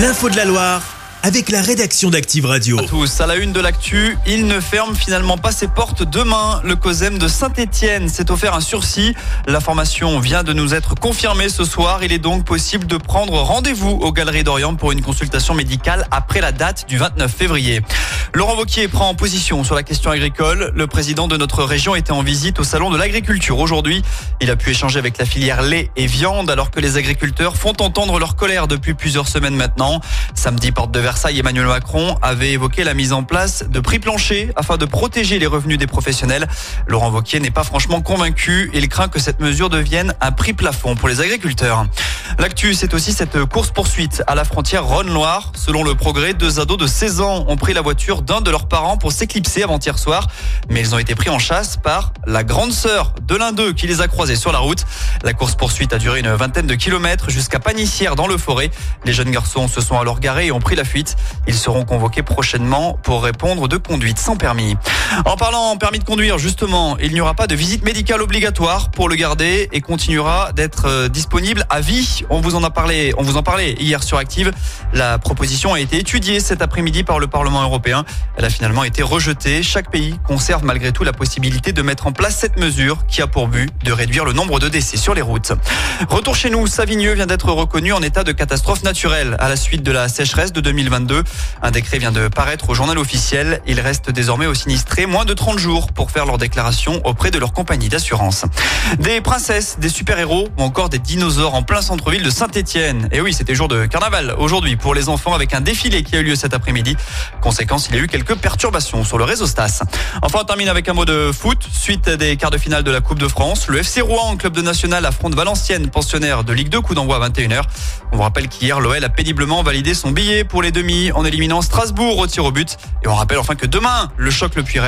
L'info de la Loire avec la rédaction d'Active Radio. à tous. À la une de l'actu, il ne ferme finalement pas ses portes demain. Le COSEM de Saint-Etienne s'est offert un sursis. L'information vient de nous être confirmée ce soir. Il est donc possible de prendre rendez-vous aux Galeries d'Orient pour une consultation médicale après la date du 29 février. Laurent Wauquiez prend position sur la question agricole. Le président de notre région était en visite au salon de l'agriculture aujourd'hui. Il a pu échanger avec la filière lait et viande alors que les agriculteurs font entendre leur colère depuis plusieurs semaines maintenant. Samedi, porte de Versailles, Emmanuel Macron avait évoqué la mise en place de prix planchers afin de protéger les revenus des professionnels. Laurent Wauquiez n'est pas franchement convaincu. Il craint que cette mesure devienne un prix plafond pour les agriculteurs. L'actu, c'est aussi cette course-poursuite à la frontière Rhône-Loire. Selon le progrès, deux ados de 16 ans ont pris la voiture d'un de leurs parents pour s'éclipser avant-hier soir. Mais ils ont été pris en chasse par la grande sœur de l'un d'eux qui les a croisés sur la route. La course-poursuite a duré une vingtaine de kilomètres jusqu'à Panissière dans le forêt. Les jeunes garçons se sont alors garés et ont pris la fuite. Ils seront convoqués prochainement pour répondre de conduite sans permis. En parlant permis de conduire, justement, il n'y aura pas de visite médicale obligatoire pour le garder et continuera d'être euh, disponible à vie. On vous en a parlé, on vous en parlait hier sur Active. La proposition a été étudiée cet après-midi par le Parlement européen. Elle a finalement été rejetée. Chaque pays conserve malgré tout la possibilité de mettre en place cette mesure qui a pour but de réduire le nombre de décès sur les routes. Retour chez nous, Savigneux vient d'être reconnu en état de catastrophe naturelle à la suite de la sécheresse de 2022. Un décret vient de paraître au journal officiel. Il reste désormais aux sinistrés moins de 30 jours pour faire leur déclaration auprès de leur compagnie d'assurance. Des princesses, des super-héros ou encore des dinosaures en plein centre-ville de Saint-Étienne. Et oui, c'était jour de carnaval aujourd'hui pour les enfants avec un défilé qui a eu lieu cet après-midi. Conséquence, il y a eu quelques perturbations sur le réseau Stas. Enfin, on termine avec un mot de foot. Suite des quarts de finale de la Coupe de France, le FC Rouen, club de national, affronte Valenciennes, pensionnaire de Ligue 2, coup d'envoi à 21h. On vous rappelle qu'hier, l'OL a péniblement validé son billet pour les demi en éliminant Strasbourg au tir au but. Et on rappelle enfin que demain, le choc Le